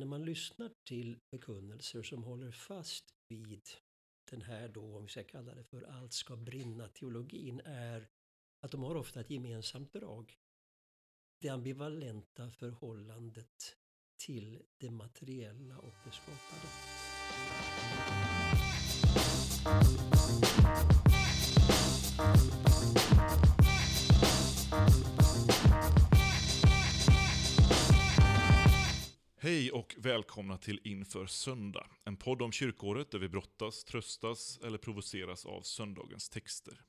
När man lyssnar till förkunnelser som håller fast vid den här då, om vi ska kalla det för allt ska brinna-teologin, är att de har ofta ett gemensamt drag. Det ambivalenta förhållandet till det materiella och det skapade. Hej och välkomna till Inför söndag. En podd om kyrkåret där vi brottas, tröstas eller provoceras av söndagens texter.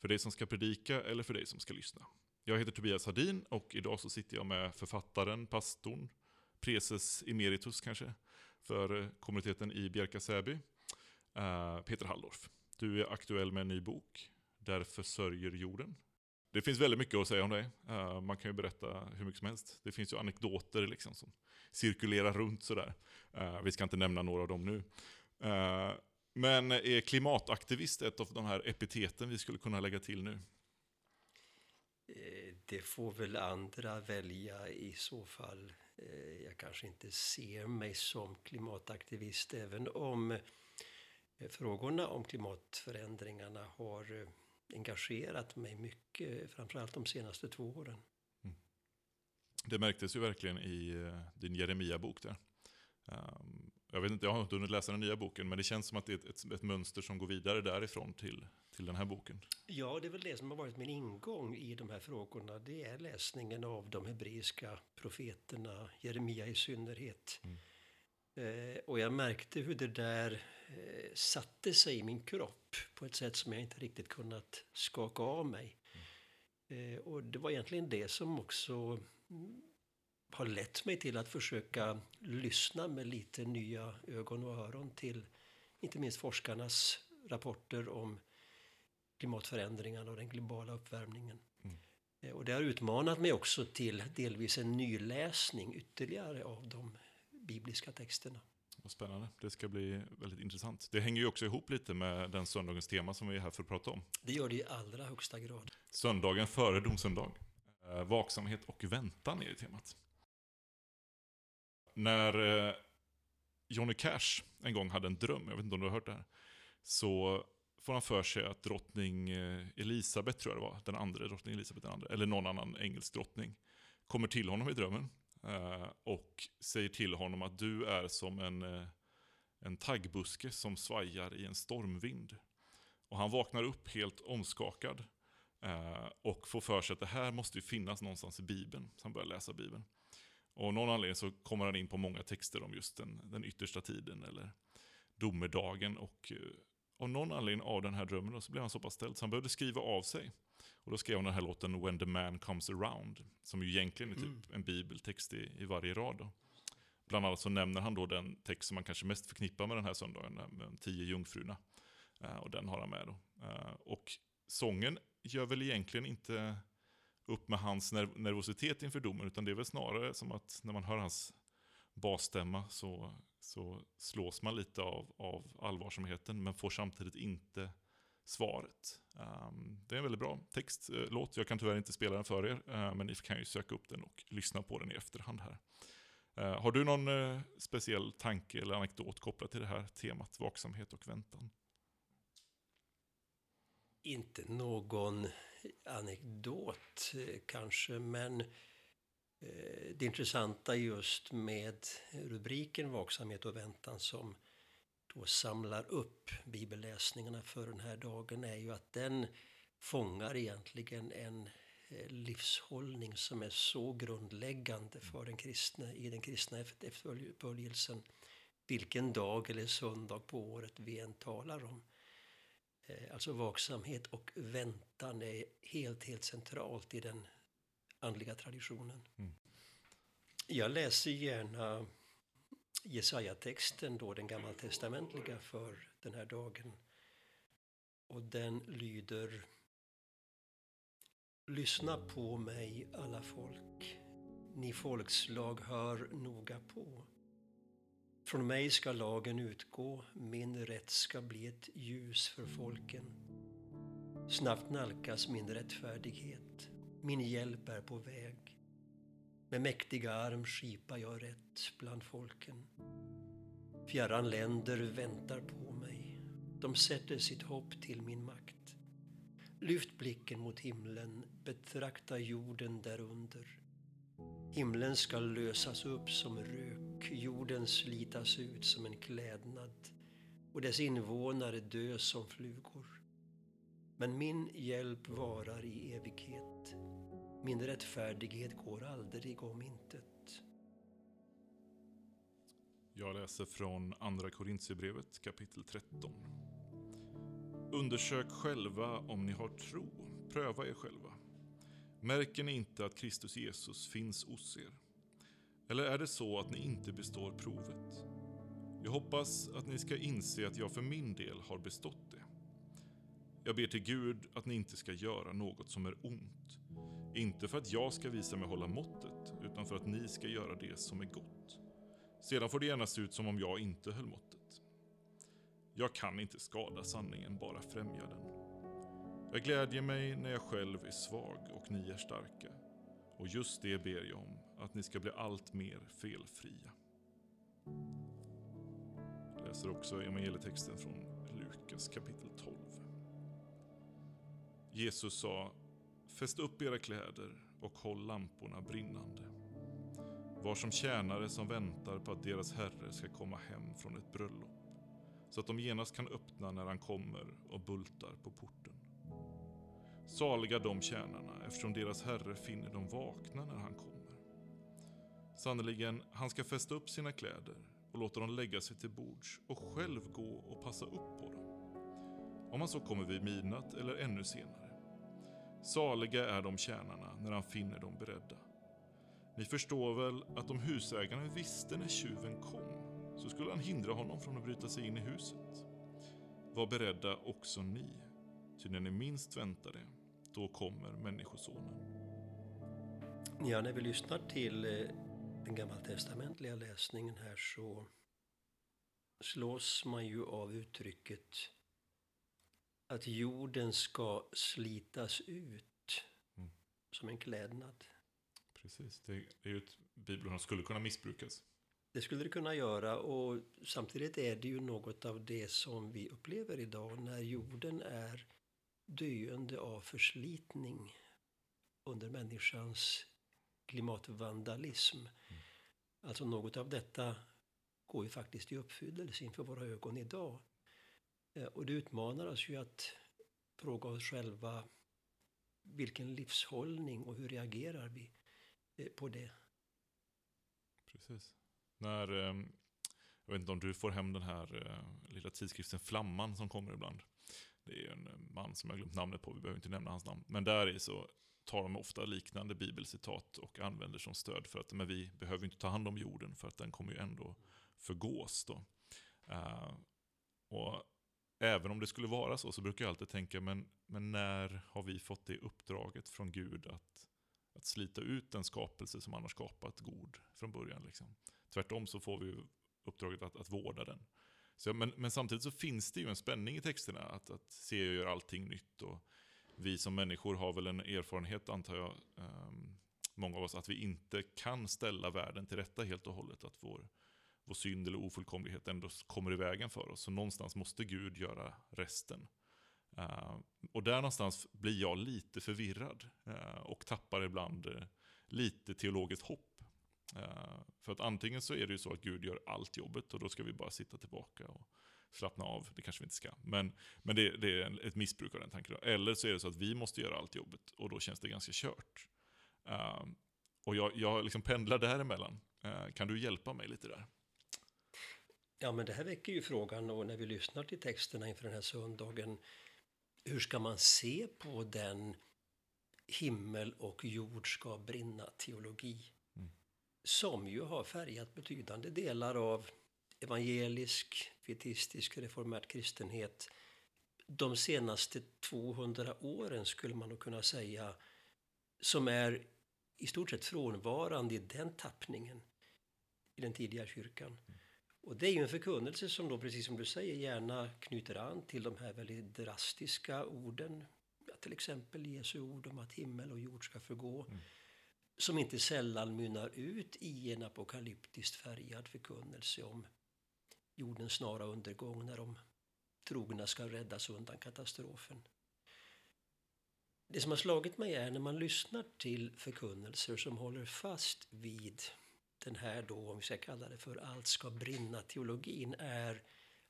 För dig som ska predika eller för dig som ska lyssna. Jag heter Tobias Hardin och idag så sitter jag med författaren, pastorn, preses emeritus kanske, för eh, kommuniteten i Bjärka Säby, eh, Peter Halldorf. Du är aktuell med en ny bok, Därför sörjer jorden. Det finns väldigt mycket att säga om dig. Uh, eh, man kan ju berätta hur mycket som helst. Det finns ju anekdoter liksom som cirkulerar runt sådär. Uh, vi ska inte nämna några av dem nu. Uh, men är klimataktivist ett av de här epiteten vi skulle kunna lägga till nu? Det får väl andra välja i så fall. Jag kanske inte ser mig som klimataktivist även om frågorna om klimatförändringarna har engagerat mig mycket, framförallt de senaste två åren. Mm. Det märktes ju verkligen i uh, din Jeremia-bok där. Um, jag, vet inte, jag har inte hunnit läsa den nya boken, men det känns som att det är ett, ett, ett, mönster som går vidare därifrån till, till den här boken. Ja, det är väl det som har varit min ingång i de här frågorna. Det är läsningen av de hebreiska profeterna, Jeremia i synnerhet. Mm. Eh, och jag märkte hur det där eh, satte sig i min kropp på ett sätt som jag inte riktigt kunnat skaka av mig. Mm. Eh, och det var egentligen det som också mm, har lett mig till att försöka lyssna med lite nya ögon och öron till inte minst forskarnas rapporter om klimatförändringarna och den globala uppvärmningen. Mm. Och det har utmanat mig också till delvis en nyläsning ytterligare av de bibliska texterna. Vad spännande. Det ska bli väldigt intressant. Det hänger ju också ihop lite med den söndagens tema som vi är här för att prata om. Det gör det i allra högsta grad. Söndagen före domsöndag. Eh, vaksamhet och väntan är temat. När eh, Johnny Cash en gång hade en dröm, jag vet inte om du har hört det här, så får han för sig att drottning eh, Elisabeth, tror jag det var, den andra drottning Elisabeth den andra, eller någon annan engelsk drottning, kommer till honom i drömmen Eh, och säger till honom att du är som en, eh, en taggbuske som svajar i en stormvind. Och han vaknar upp helt omskakad eh, och får för sig att det här måste ju finnas någonstans i Bibeln. Så han börjar läsa Bibeln. Och av någon anledning så kommer han in på många texter om just den, den yttersta tiden eller domedagen. Och av någon anledning av den här drömmen så blev han så pass ställd så han behövde skriva av sig. Och då skrev han den här låten When the man comes around, som ju egentligen är typ mm. en bibeltext i, i varje rad. Då. Bland annat så nämner han då den text som man kanske mest förknippar med den här söndagen, med de tio jungfrurna. Uh, och den har han med då. Uh, och sången gör väl egentligen inte upp med hans nerv nervositet inför domen, utan det är väl snarare som att när man hör hans basstämma så, så slås man lite av, av allvarsamheten, men får samtidigt inte svaret. Um, det är en väldigt bra textlåt. Eh, Jag kan tyvärr inte spela den för er, uh, men ni kan ju söka upp den och lyssna på den i efterhand här. Uh, har du någon uh, speciell tanke eller anekdot kopplat till det här temat, vaksamhet och väntan? Inte någon anekdot kanske, men det intressanta just med rubriken vaksamhet och väntan som då samlar upp bibelläsningarna för den här dagen är ju att den fångar egentligen en eh, livshållning som är så grundläggande för den kristna, i den kristna efterföljelsen. Vilken dag eller söndag på året vi än talar om. Eh, alltså vaksamhet och väntan är helt, helt centralt i den andliga traditionen. Mm. Jag läser gärna Jesaja-texten, då den gammaltestamentliga för den här dagen. Och den lyder Lyssna på mig alla folk, ni folkslag hör noga på. Från mig ska lagen utgå, min rätt ska bli ett ljus för folken. Snabbt nalkas min rättfärdighet, min hjälp är på väg. Med mäktig arm skipar jag rätt bland folken. Fjärran länder väntar på mig. De sätter sitt hopp till min makt. Lyft blicken mot himlen, betrakta jorden därunder. Himlen ska lösas upp som rök, jorden slitas ut som en klädnad och dess invånare dö som flugor. Men min hjälp varar i evighet. Min rättfärdighet går aldrig om intet. Jag läser från Andra Korintierbrevet kapitel 13. Undersök själva om ni har tro. Pröva er själva. Märker ni inte att Kristus Jesus finns hos er? Eller är det så att ni inte består provet? Jag hoppas att ni ska inse att jag för min del har bestått det. Jag ber till Gud att ni inte ska göra något som är ont. Inte för att jag ska visa mig hålla måttet, utan för att ni ska göra det som är gott. Sedan får det gärna se ut som om jag inte höll måttet. Jag kan inte skada sanningen, bara främja den. Jag glädjer mig när jag själv är svag och ni är starka. Och just det ber jag om, att ni ska bli allt mer felfria. Jag läser också evangelietexten från Lukas kapitel 12. Jesus sa, fäst upp era kläder och håll lamporna brinnande. Var som tjänare som väntar på att deras herre ska komma hem från ett bröllop, så att de genast kan öppna när han kommer och bultar på porten. Saliga de tjänarna, eftersom deras herre finner dem vakna när han kommer. Sannerligen, han ska fästa upp sina kläder och låta dem lägga sig till bords och själv gå och passa upp på dem. Om han så kommer vid midnatt eller ännu senare. Saliga är de tjänarna när han finner dem beredda. Ni förstår väl att om husägaren visste när tjuven kom så skulle han hindra honom från att bryta sig in i huset. Var beredda också ni, ty när ni minst väntar det, då kommer Människosonen. Ja, när vi lyssnar till eh, den gammaltestamentliga läsningen här så slås man ju av uttrycket att jorden ska slitas ut Mm. som en klädnad. Precis, det är ju ett bibelord som skulle kunna missbrukas. Det skulle det kunna göra och samtidigt är det ju något av det som vi upplever idag när jorden är döende av förslitning under människans klimatvandalism. Alltså något av detta går ju faktiskt i uppfyllelse inför våra ögon idag. Eh, och det utmanar oss ju att fråga oss själva vilken livshållning och hur reagerar vi eh, på det? Precis. När, eh, jag vet inte om du får hem den här lilla tidskriften Flamman som kommer ibland. Det är ju en man som jag glömt namnet på, vi behöver inte nämna hans namn. Men där är så tar de ofta liknande bibelcitat och använder som stöd för att men vi behöver inte ta hand om jorden för att den kommer ju ändå förgås. Då. Och även om det skulle vara så så brukar jag alltid tänka, men, men när har vi fått det uppdraget från Gud att, att slita ut en skapelse som han har skapat god från början? Liksom. Tvärtom så får vi uppdraget att, att vårda den. Så, men, men samtidigt så finns det ju en spänning i texterna, att, att se och göra allting nytt. Och vi som människor har väl en erfarenhet, antar jag, um, många av oss, att vi inte kan ställa världen till rätta helt och hållet. Att vår, vår synd eller ofullkomlighet ändå kommer i vägen för oss. Så någonstans måste Gud göra resten. Eh, och där någonstans blir jag lite förvirrad eh, och tappar ibland eh, lite teologiskt hopp. För att antingen så är det ju så att Gud gör allt jobbet och då ska vi bara sitta tillbaka och slappna av. Det kanske vi inte ska. Men, men det, det är ett missbruk av den tanken. då. Eller så är det så att vi måste göra allt jobbet och då känns det ganska kört. Och jag, jag liksom pendlar däremellan. Kan du hjälpa mig lite där? Ja, men det här väcker ju frågan och när vi lyssnar till texterna inför den här söndagen. Hur ska man se på den himmel och jord ska brinna teologi? Mm. Som ju har färgat betydande delar av evangelisk, pietistisk, reformert kristenhet. De senaste 200 åren skulle man nog kunna säga. Som är i stort sett frånvarande i den tappningen i den tidiga kyrkan. Och det är ju en förkunnelse som då, precis som du säger, gärna knyter an till de här väldigt drastiska orden. Ja, till exempel Jesu ord om att himmel och jord ska förgå. Mm. som inte sällan mynnar ut i en apokalyptiskt färgad förkunnelse om jordens snara undergång när de trogna ska räddas undan katastrofen. Det som har slagit mig är när man lyssnar till förkunnelser som håller fast vid den här då, om vi ska kalla det för allt ska brinna-teologin, är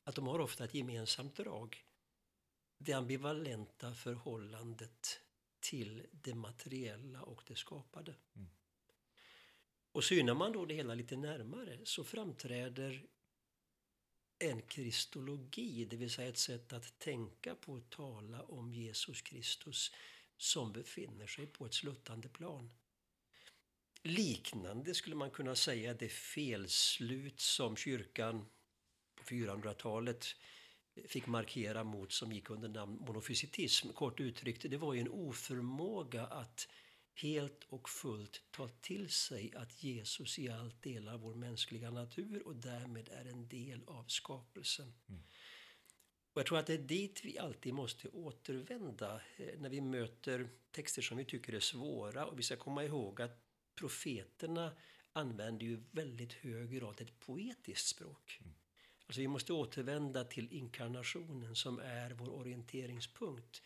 att de har ofta ett gemensamt drag. Det ambivalenta förhållandet till det materiella och det skapade. Mm. Och synar man då det hela lite närmare så framträder en kristologi, det vill säga ett sätt att tänka på och tala om Jesus Kristus som befinner sig på ett sluttande plan. Liknande skulle man kunna säga det felslut som kyrkan på 400-talet fick markera mot som gick under namn monofysitism. Kort uttryckt, det var ju en oförmåga att helt och fullt ta till sig att Jesus i allt delar vår mänskliga natur och därmed är en del av skapelsen. Mm. Och jag tror att det är dit vi alltid måste återvända eh, när vi möter texter som vi tycker är svåra. Och vi ska komma ihåg att profeterna använder ju väldigt hög grad ett poetiskt språk. Mm. Alltså vi måste återvända till inkarnationen som är vår orienteringspunkt.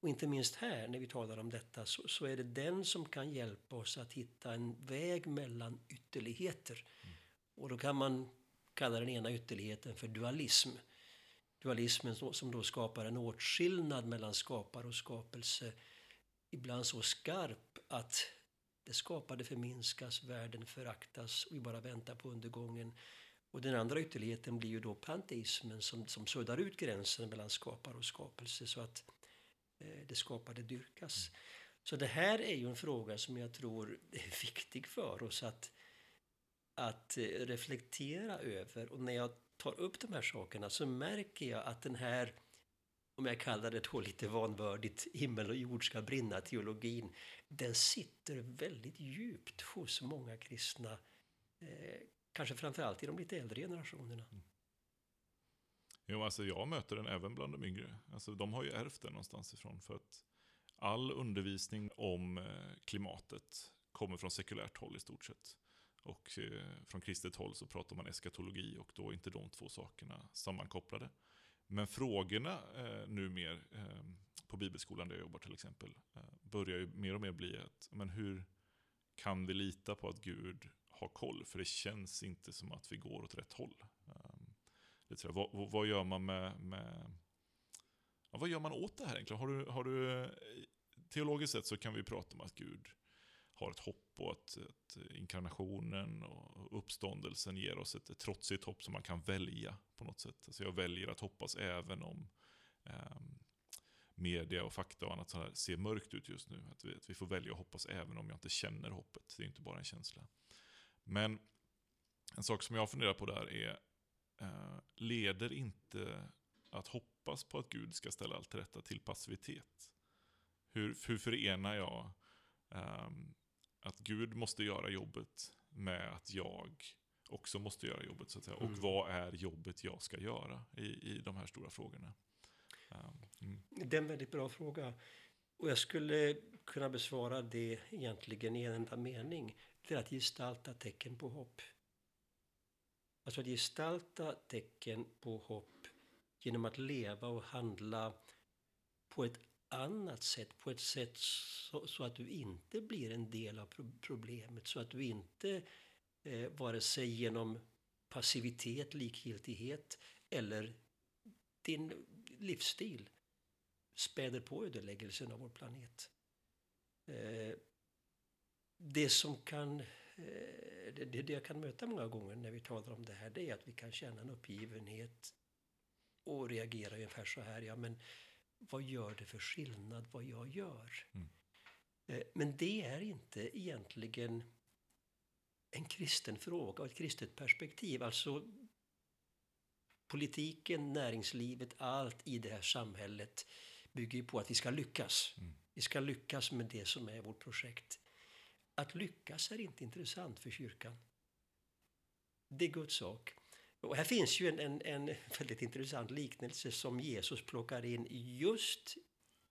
Och inte minst här när vi talar om detta så, så är det den som kan hjälpa oss att hitta en väg mellan ytterligheter. Mm. Och då kan man kalla den ena ytterligheten för dualism. Dualismen som då skapar en åtskillnad mellan skapare och skapelse. Ibland så skarp att det skapade förminskas, världen föraktas och vi bara väntar på undergången. Och den andra ytterligheten blir ju då panteismen som, som suddar ut gränsen mellan skapare och skapelse så att eh, det skapade dyrkas. Så det här är ju en fråga som jag tror är viktig för oss att, att eh, reflektera över. Och när jag tar upp de här sakerna så märker jag att den här, om jag kallar det då lite vanvördigt, himmel och jord ska brinna-teologin, den sitter väldigt djupt hos många kristna eh, Kanske framförallt i de lite äldre generationerna. Mm. Jo, alltså jag möter den även bland de yngre. Alltså de har ju ärvt den någonstans ifrån. För att all undervisning om eh, klimatet kommer från sekulärt håll i stort sett. Och eh, från kristet håll så pratar man eskatologi och då är inte de två sakerna sammankopplade. Men frågorna eh, numera eh, på bibelskolan där jag jobbar till exempel eh, börjar ju mer och mer bli att men hur kan vi lita på att Gud har koll, för det känns inte som att vi går åt rätt håll. Um, lite vad, vad, gör man med, med ja, vad gör man åt det här egentligen? Har du, har du, eh, teologiskt sett så kan vi prata om att Gud har ett hopp och att, att inkarnationen och uppståndelsen ger oss ett, ett trotsigt hopp som man kan välja på något sätt. Alltså jag väljer att hoppas även om eh, media och fakta och annat sådär ser mörkt ut just nu. Att vi, att vi får välja att hoppas även om jag inte känner hoppet. Det är inte bara en känsla. Men en sak som jag funderar på där är, eh, leder inte att hoppas på att Gud ska ställa allt till rätta till passivitet? Hur, hur förenar jag eh, att Gud måste göra jobbet med att jag också måste göra jobbet så att säga. Mm. Och vad är jobbet jag ska göra i, i de här stora frågorna? Ehm, mm. Det är en väldigt bra fråga. Och jag skulle kunna besvara det egentligen i en enda mening det är att gestalta tecken på hopp. Alltså att gestalta tecken på hopp genom att leva och handla på ett annat sätt, på ett sätt så, så att du inte blir en del av problemet, så att du inte eh, vare sig genom passivitet, likgiltighet eller din livsstil späder på ödeläggelsen av vår planet. Eh, det som kan, eh, det, det jag kan möta många gånger när vi talar om det här, det är att vi kan känna en uppgivenhet och reagera ungefär så här, ja men vad gör det för skillnad vad jag gör? Mm. Eh, men det är inte egentligen en kristen fråga och ett kristet perspektiv. Alltså politiken, näringslivet, allt i det här samhället bygger på att vi ska lyckas. Mm. Vi ska lyckas med det som är vårt projekt. Att lyckas är inte intressant för kyrkan. Det är Guds sak. Och här finns ju en, en, en väldigt intressant liknelse som Jesus plockar in just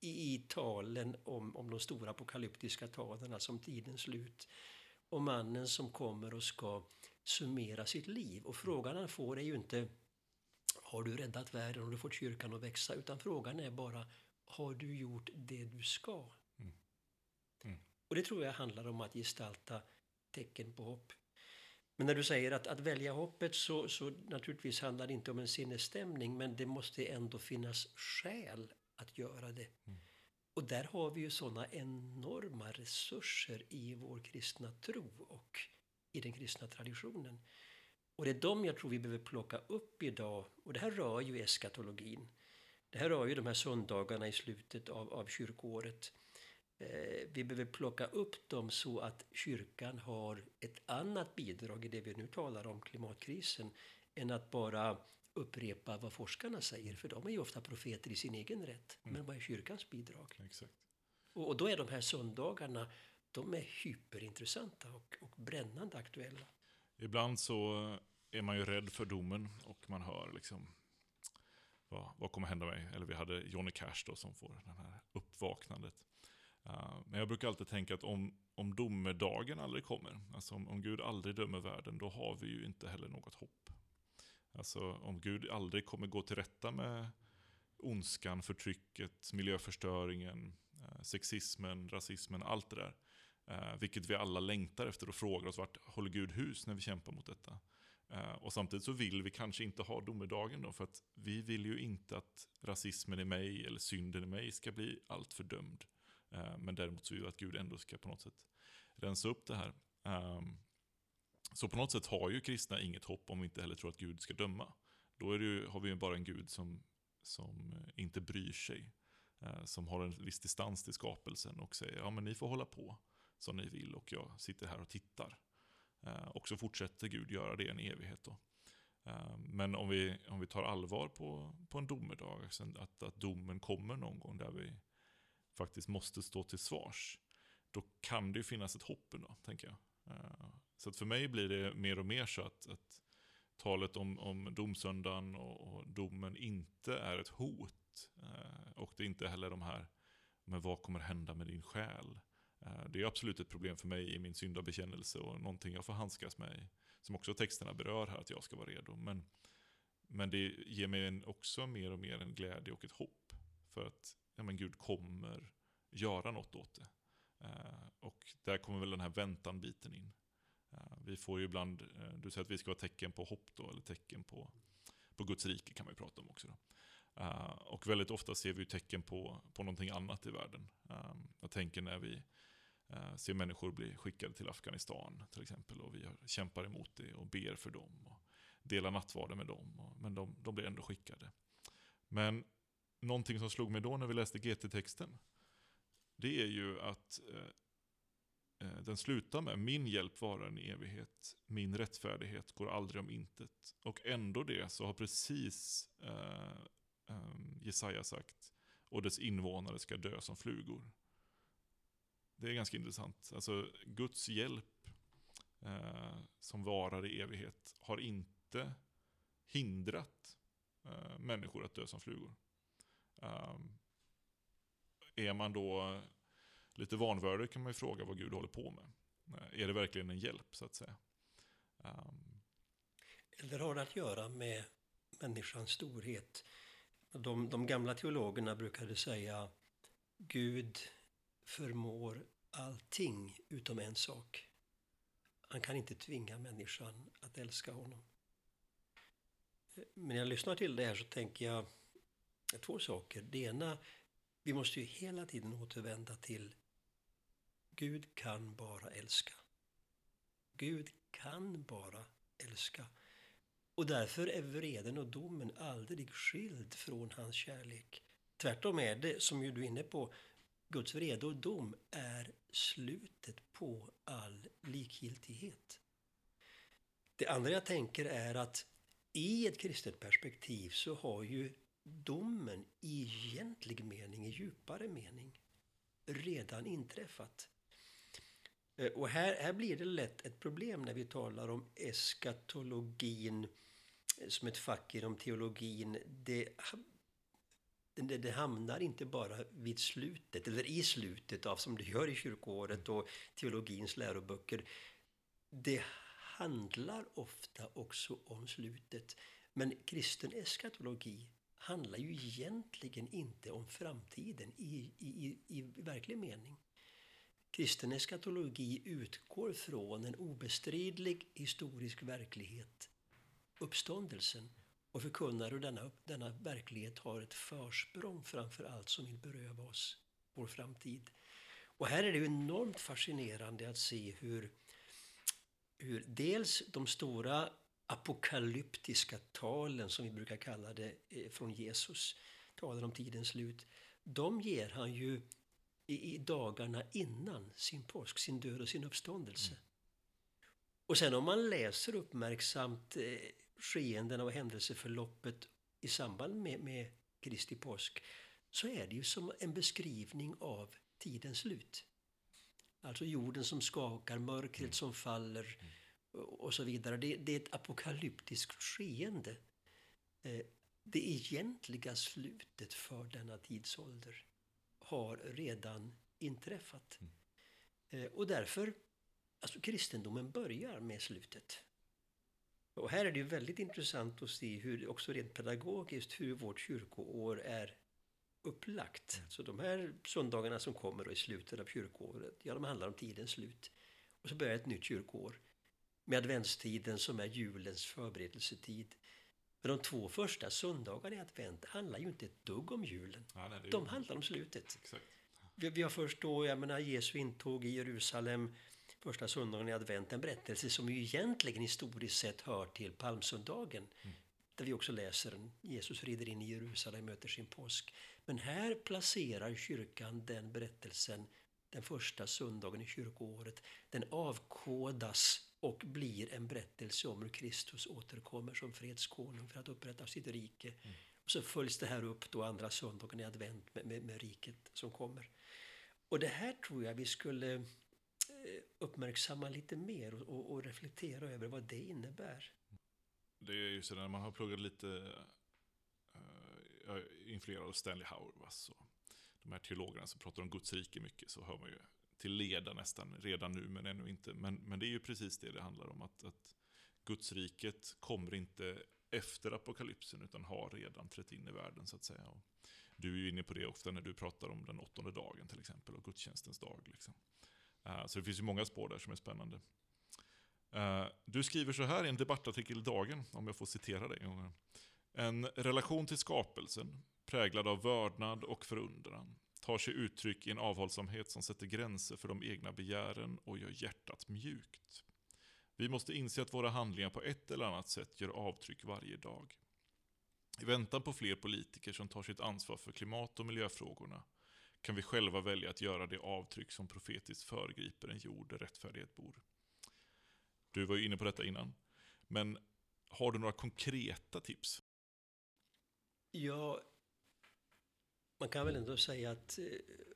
i, talen om, om de stora apokalyptiska talen, alltså om tidens slut. om mannen som kommer och ska summera sitt liv. Och frågan han får är ju inte har du räddat världen och du fått kyrkan att växa? Utan frågan är bara har du gjort det du ska? Mm. Mm. Och det tror jag handlar om att gestalta tecken på hopp. Men när du säger att, att välja hoppet så, så naturligtvis handlar det inte om en sinnesstämning men det måste ändå finnas skäl att göra det. Mm. Och där har vi ju sådana enorma resurser i vår kristna tro och i den kristna traditionen. Och det är de jag tror vi behöver plocka upp idag. Och det här rör ju eskatologin. Det här rör ju de här söndagarna i slutet av, av kyrkåret. Eh, vi behöver plocka upp dem så att kyrkan har ett annat bidrag i det vi nu talar om, klimatkrisen, än att bara upprepa vad forskarna säger, för de är ju ofta profeter i sin egen rätt. Mm. Men vad är kyrkans bidrag? Exakt. Och, och då är de här söndagarna, de är hyperintressanta och, och brännande aktuella. Ibland så är man ju rädd för domen och man hör liksom vad, vad kommer hända mig? Eller vi hade Johnny Cash då som får det här uppvaknandet. Uh, men jag brukar alltid tänka att om, om domedagen aldrig kommer, alltså om, om Gud aldrig dömer världen, då har vi ju inte heller något hopp. Alltså om Gud aldrig kommer gå till rätta med ondskan, förtrycket, miljöförstöringen, eh, sexismen, rasismen, allt det där. Eh, vilket vi alla längtar efter och frågar oss vart håller Gud hus när vi kämpar mot detta. Och samtidigt så vill vi kanske inte ha domedagen då, för att vi vill ju inte att rasismen i mig eller synden i mig ska bli allt fördömd. Eh, men däremot så vill vi att Gud ändå ska på något sätt rensa upp det här. Ehm, så på något sätt har ju kristna inget hopp om vi inte heller tror att Gud ska döma. Då är ju, har vi ju bara en Gud som, som eh, inte bryr sig. Eh, som har en viss distans till skapelsen och säger ja men ni får hålla på som ni vill och jag sitter här och tittar. Och så fortsätter Gud göra det en evighet då. Ehm, men om vi, om vi tar allvar på, på en domedag, alltså att, att domen kommer någon gång där vi faktiskt måste stå till svars, då kan det ju finnas ett hopp ändå, tänker jag. Eh, så att för mig blir det mer och mer så att, att talet om, om domsöndagen och, och domen inte är ett hot. Eh, och det är inte heller de här, men vad kommer hända med din själ? Eh, det är absolut ett problem för mig i min syndabekännelse och någonting jag får handskas med. Som också texterna berör här, att jag ska vara redo. Men, men det ger mig en, också mer och mer en glädje och ett hopp. För att ja, men Gud kommer göra något åt det. Eh, och där kommer väl den här väntan-biten in. Eh, vi får ju ibland, eh, du säger att vi ska vara tecken på hopp då, eller tecken på, på Guds rike kan man ju prata om också. Då. och väldigt ofta ser vi tecken på, på någonting annat i världen. jag tänker när vi ser människor bli skickade till Afghanistan till exempel och vi kämpar emot det och ber för dem och delar nattvarden med dem. Men de, de blir ändå skickade. Men någonting som slog mig då när vi läste GT-texten det är ju att eh, eh, den slutar med min hjälp varar en evighet, min rättfärdighet går aldrig om intet. Och ändå det så har precis um, Jesaja sagt och dess invånare ska dö som flugor. Det är ganska intressant. Alltså Guds hjälp eh, som varar i evighet har inte hindrat eh, människor att dö som flugor. Um, är man då lite vanvördig kan man ju fråga vad Gud håller på med. Eh, är det verkligen en hjälp så att säga? Um. Eller har det att göra med människans storhet? De, de gamla teologerna brukade säga Gud förmår allting utom en sak. Han kan inte tvinga människan att älska honom. Eh, men när jag lyssnar till det här så tänker jag två saker. Det ena, vi måste ju hela tiden återvända till Gud kan bara älska. Gud kan bara älska. Och därför är vreden och domen aldrig skild från hans kärlek. Tvärtom är det, som ju du är inne på, Guds vrede och dom är slutet på all likgiltighet. Det andra jag tänker är att i ett kristet perspektiv så har ju domen i egentlig mening, i djupare mening, redan inträffat. Eh, och här, här blir det lätt ett problem när vi talar om eskatologin eh, som ett fack inom teologin. Det det, det, hamnar inte bara vid slutet, eller i slutet av som det gör i kyrkoåret och teologins läroböcker. det handlar ofta också om slutet. Men kristen eskatologi handlar ju egentligen inte om framtiden i, i, i, i verklig mening. Kristen eskatologi utgår från en obestridlig historisk verklighet, uppståndelsen, och förkunnar hur denna, denna verklighet har ett försprång framför allt som vill beröva oss vår framtid. Och här är det enormt fascinerande att se hur, hur dels de stora apokalyptiska talen, som vi brukar kalla det, eh, från Jesus, talar om tidens slut, de ger han ju i, dagarna innan sin påsk, sin död och sin uppståndelse. Mm. Och sen om man läser uppmärksamt eh, skeendena och händelseförloppet i samband med, med Kristi påsk så är det ju som en beskrivning av tidens slut. Alltså jorden som skakar, mörkret mm. som faller och så vidare. Det, det, är ett apokalyptiskt skeende. Eh, det egentliga slutet för denna tidsålder har redan inträffat. Mm. Eh, och därför, alltså kristendomen börjar med slutet. Och här är det ju väldigt intressant att se hur, också rent pedagogiskt, hur vårt kyrkoår är upplagt. Mm. Så de här söndagarna som kommer i slutet av kyrkoåret, ja de handlar om tidens slut. Och så börjar ett nytt kyrkoår med adventstiden som är julens förberedelsetid. Men de två första söndagarna i advent handlar ju inte ett dugg om julen. Ja, nej, de handlar om slutet. Vi, vi, har först då, jag menar Jesu intåg i Jerusalem första söndagen i advent, en berättelse som ju egentligen historiskt sett hör till palmsöndagen. Mm. Där vi också läser Jesus rider in i Jerusalem och möter sin påsk. Men här placerar kyrkan den berättelsen den första söndagen i kyrkoåret. Den avkodas och blir en berättelse om hur Kristus återkommer som fredskonung för att upprätta sitt rike. Mm. Och så följs det här upp då andra söndagen i advent med, med, med riket som kommer. Och det här tror jag vi skulle eh, uppmärksamma lite mer och, och, och reflektera över vad det innebär. Det är ju så när man har pluggat lite, uh, influerad av Stanley Hauerwas och de här teologerna som pratar om Guds rike mycket, så hör man ju till leda nästan redan nu, men ännu inte. Men, men det är ju precis det det handlar om, att, att Gudsriket kommer inte efter apokalypsen, utan har redan trätt in i världen så att säga. Och du är ju inne på det ofta när du pratar om den åttonde dagen till exempel, och gudstjänstens dag. Liksom. Uh, så det finns ju många spår där som är spännande. Uh, du skriver så här i en debattartikel i Dagen, om jag får citera dig. En relation till skapelsen, präglad av vördnad och förundran, tar sig uttryck i en avhållsamhet som sätter gränser för de egna begären och gör hjärtat mjukt. Vi måste inse att våra handlingar på ett eller annat sätt gör avtryck varje dag. I väntan på fler politiker som tar sitt ansvar för klimat och miljöfrågorna kan vi själva välja att göra det avtryck som profetiskt föregriper en jord där rättfärdighet bor. Du var ju inne på detta innan. Men har du några konkreta tips? Ja, man kan väl ändå säga att eh,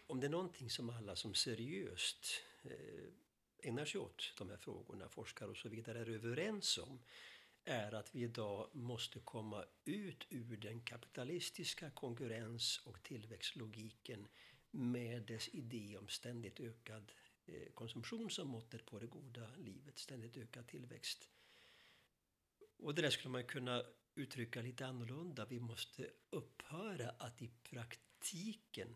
om det är någonting som alla som seriöst eh, ägnar sig åt de här frågorna, forskare och så vidare, är överens om är att vi idag måste komma ut ur den kapitalistiska konkurrens och tillväxtlogiken med dess idé om ständigt ökad eh, konsumtion som måttet på det goda livet, ständigt ökad tillväxt. Och det där skulle man kunna uttrycka lite annorlunda. Vi måste upphöra att i praktiken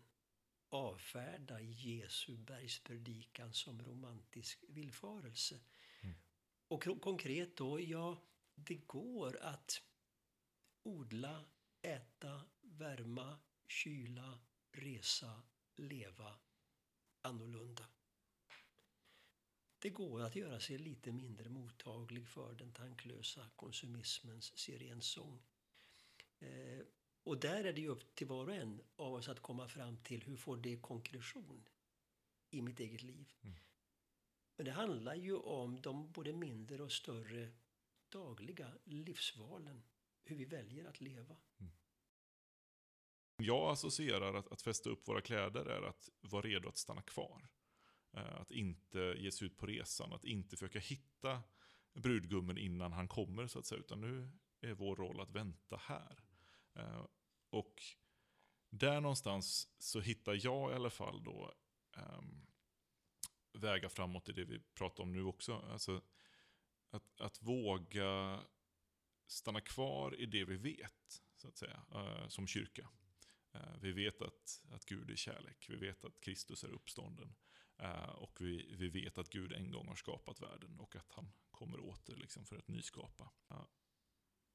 avfärda Jesu bergspredikan som romantisk villfarelse. Mm. Och konkret då, ja, det går att odla, äta, värma, kyla, resa, leva annorlunda. Det går att göra sig lite mindre mottaglig för den tanklösa konsumismens sirensång. Eh, och där är det ju upp till var och en av oss att komma fram till hur får det konkretion i mitt eget liv. Mm. Men det handlar ju om de både mindre och större dagliga livsvalen. Hur vi väljer att leva. Mm. Jag associerar att, att fästa upp våra kläder är att vara redo att stanna kvar. Eh, att inte ge sig ut på resan, att inte försöka hitta brudgummen innan han kommer så att säga. Utan nu är vår roll att vänta här. Eh, och där någonstans så hittar jag i alla fall då um, vägar framåt i det vi pratar om nu också. Alltså, att, att våga stanna kvar i det vi vet, så att säga, eh, som kyrka. Vi vet att, att Gud är kärlek, vi vet att Kristus är uppstånden. Eh, och vi, vi vet att Gud en gång har skapat världen och att han kommer åter liksom, för att nyskapa.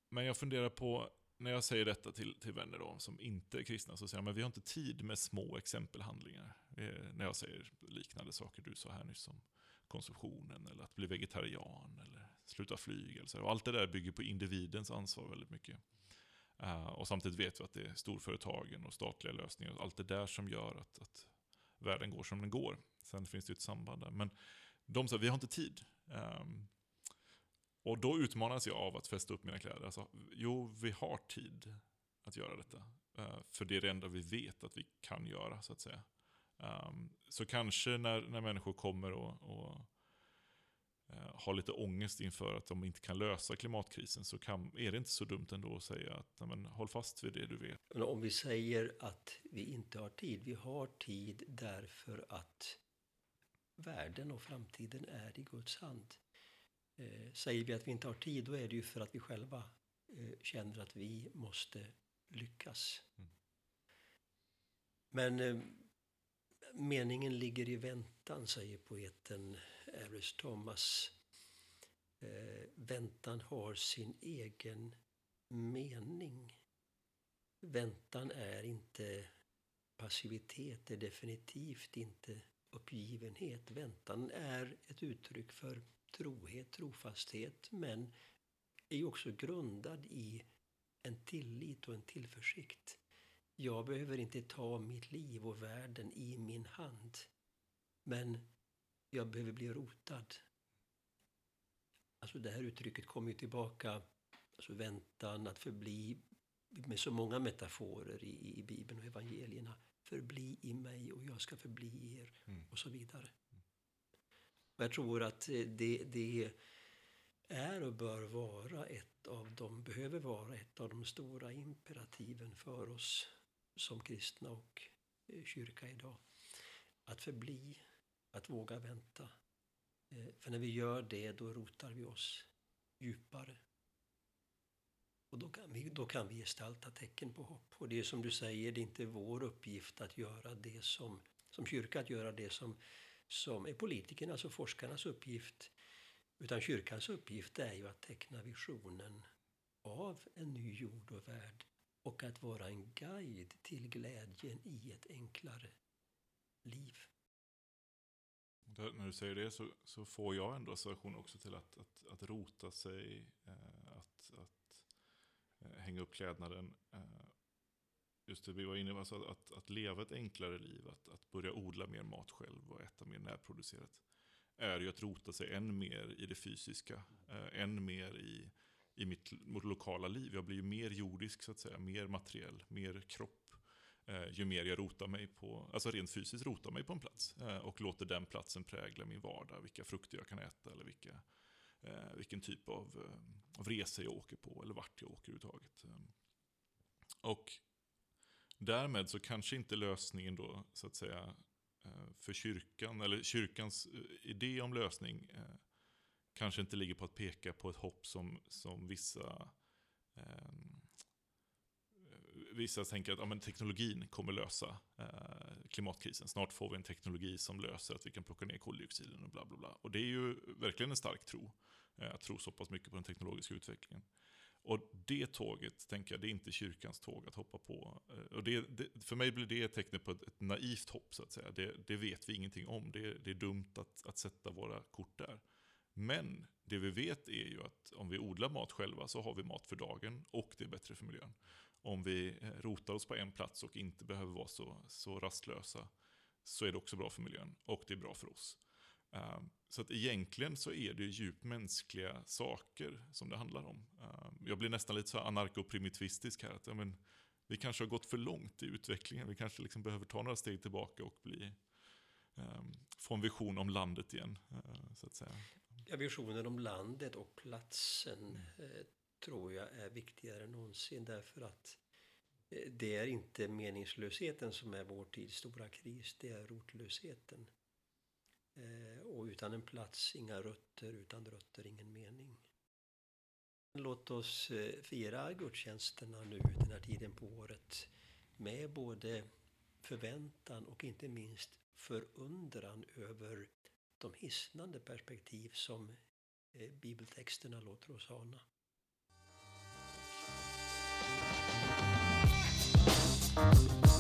Men jag funderar på, när jag säger detta till, till vänner då, som inte är kristna, så säger jag att vi har inte tid med små exempelhandlingar. Eh, när jag säger liknande saker du sa här nyss om konsumtionen, eller att bli vegetarian, eller sluta flyga. Eller Och allt det där bygger på individens ansvar väldigt mycket. Uh, och samtidigt vet vi att det är storföretagen och statliga lösningar och allt det där som gör att, att världen går som den går. Sen finns det ju ett samband där. Men de sa, vi har inte tid. Um, och då utmanas jag av att fästa upp mina kläder. Alltså, jo, vi har tid att göra detta. Uh, för det är det enda vi vet att vi kan göra, så att säga. Um, så kanske när, när människor kommer och, och uh, har lite ångest inför att de inte kan lösa klimatkrisen så kan, är det inte så dumt ändå att säga att men, håll fast vid det du vet. Men om vi säger att vi inte har tid, vi har tid därför att världen och framtiden är i Guds hand. Eh, säger vi att vi inte har tid, då är det ju för att vi själva eh, känner att vi måste lyckas. Mm. Men eh, meningen ligger i väntan, säger poeten Aris Thomas. Väntan har sin egen mening. Väntan är inte passivitet, det är definitivt inte uppgivenhet. Väntan är ett uttryck för trohet, trofasthet, men är också grundad i en tillit och en tillförsikt. Jag behöver inte ta mitt liv och världen i min hand. Men jag behöver bli rotad. Alltså det här uttrycket kommer ju tillbaka, alltså väntan, att förbli, med så många metaforer i, i Bibeln och evangelierna. Förbli i mig och jag ska förbli i er mm. och så vidare. Och jag tror att det, det är och bör vara ett av de, behöver vara ett av de stora imperativen för oss som kristna och eh, kyrka idag. Att förbli, att våga vänta. Eh, för när vi gör det, då rotar vi oss djupare. Och då kan, vi, då kan vi gestalta tecken på hopp. Och det är som du säger, det är inte vår uppgift att göra det som, som kyrka, att göra det som, som är politikernas och forskarnas uppgift. Utan kyrkans uppgift är ju att teckna visionen av en ny jord och värld och att vara en guide till glädjen i ett enklare liv. Där, när du säger det så, så, får jag ändå association också till att, att, att rota sig, eh, Eh, hänga upp klädnaden. Eh, just det vi var inne på, alltså att, att leva ett enklare liv, att, att börja odla mer mat själv och äta mer närproducerat. Är ju att rota sig än mer i det fysiska, eh, än mer i i mitt, mitt lokala liv. Jag blir ju mer jordisk så att säga, mer materiell, mer kropp. Ju mer jag rotar mig på, alltså rent fysiskt rotar mig på en plats. Och låter den platsen prägla min vardag, vilka frukter jag kan äta eller vilka, eh, vilken typ av, eh, av resa jag åker på eller vart jag åker överhuvudtaget. Eh, och därmed så kanske inte lösningen då, så att säga, eh, för kyrkan, eller kyrkans eh, idé om lösning kanske inte ligger på att peka på ett hopp som, som vissa eh, Vissa tänker att ja, men teknologin kommer lösa eh, klimatkrisen. Snart får vi en teknologi som löser att vi kan plocka ner koldioxiden och bla bla bla. Och det är ju verkligen en stark tro. Eh, att tro så pass mycket på den teknologiska utvecklingen. Och det tåget, tänker jag, det är inte kyrkans tåg att hoppa på. Eh, och det, det, för mig blir det ett tecken på ett, ett naivt hopp, så att säga. Det, det vet vi ingenting om. Det, det är dumt att, att sätta våra kort där. Men det vi vet är ju att om vi odlar mat själva så har vi mat för dagen och det är bättre för miljön. Om vi eh, rotar oss på en plats och inte behöver vara så, så rastlösa så är det också bra för miljön och det är bra för oss. Ehm, så att egentligen så är det djupt mänskliga saker som det handlar om. Ehm, jag blir nästan lite så anarkoprimitivistisk här. Att, ja, men, vi kanske har gått för långt i utvecklingen. Vi kanske liksom behöver ta några steg tillbaka och bli, um, få en vision om landet igen. Uh, så att säga. Ja, visionen om landet och platsen mm tror jag är viktigare än någonsin därför att eh, det är inte meningslösheten som är vår tids stora kris, det är rotlösheten. Eh, och utan en plats, inga rötter, utan rötter, ingen mening. Låt oss eh, fira gudstjänsterna nu den här tiden på året med både förväntan och inte minst förundran över de hisnande perspektiv som bibeltexterna låter oss ana. Bye.